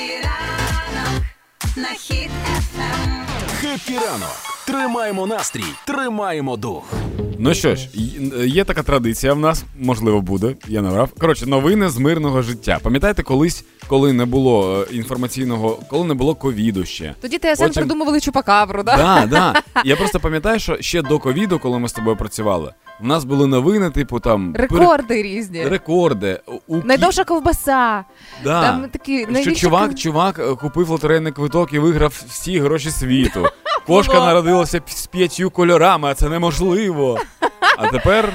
ранок на хід ефем. Хеппі ранок. Тримаємо настрій, тримаємо дух. Ну що ж, є така традиція в нас, можливо, буде, я не врав. Коротше, новини з мирного життя. Пам'ятаєте, колись, коли не було е, інформаційного, коли не було ковіду ще. Тоді ТСН Потім- придумували чупакабру, да? Да, да. Я просто пам'ятаю, що ще до ковіду, коли ми з тобою працювали, в нас були новини, типу там рекорди Рекорди різні. рекорди. У Найдовша ковбаса. Да. Там такі Що чувак, ков- чувак е, купив лотерейний квиток і виграв всі гроші світу. Кошка народилася з п'ятью кольорами, а це неможливо. А тепер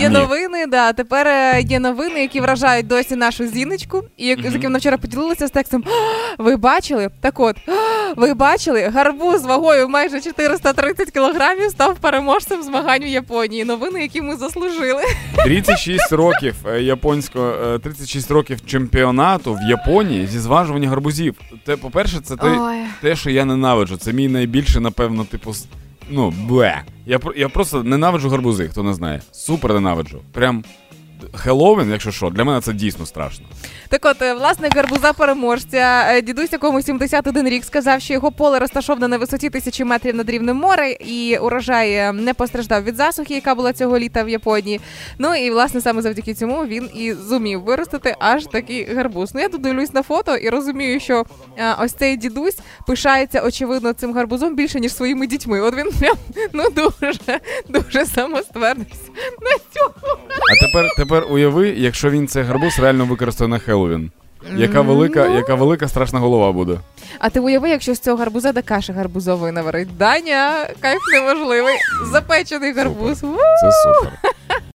Є Ні. новини, да. Тепер е, є новини, які вражають досі нашу зіночку, і як- з яким вона вчора поділилася з текстом. Ви бачили? Так от, ви бачили? Гарбуз вагою майже 430 кілограмів став переможцем змагань у Японії. Новини, які ми заслужили. 36 років е, японського, е, 36 років чемпіонату в Японії зі зважування гарбузів. Те, по-перше, це те, Ой. те, що я ненавиджу. Це мій найбільший, напевно, типу, ну, бе. Я, я просто ненавиджу гарбузи, хто не знає. Супер ненавиджу. Прям Хеллоуін, якщо що, для мене це дійсно страшно. Так от, е, власник гарбуза переможця, дідусь, якому 71 рік, сказав, що його поле розташоване на висоті тисячі метрів над рівнем моря, і урожай е, не постраждав від засухи, яка була цього літа в Японії. Ну і власне саме завдяки цьому він і зумів виростити аж такий гарбуз. Ну я тут дивлюсь на фото і розумію, що е, ось цей дідусь пишається очевидно цим гарбузом більше ніж своїми дітьми. От він прям ну дуже дуже самоствердився на цьому. А тепер, тепер уяви, якщо він цей гарбуз реально використає на Хеллоуін. Яка велика, Ну. яка велика страшна голова буде. А ти уяви, якщо з цього гарбуза до каші гарбузової наварить. Даня, кайф неможливий. Запечений гарбуз. Супер. Це супер.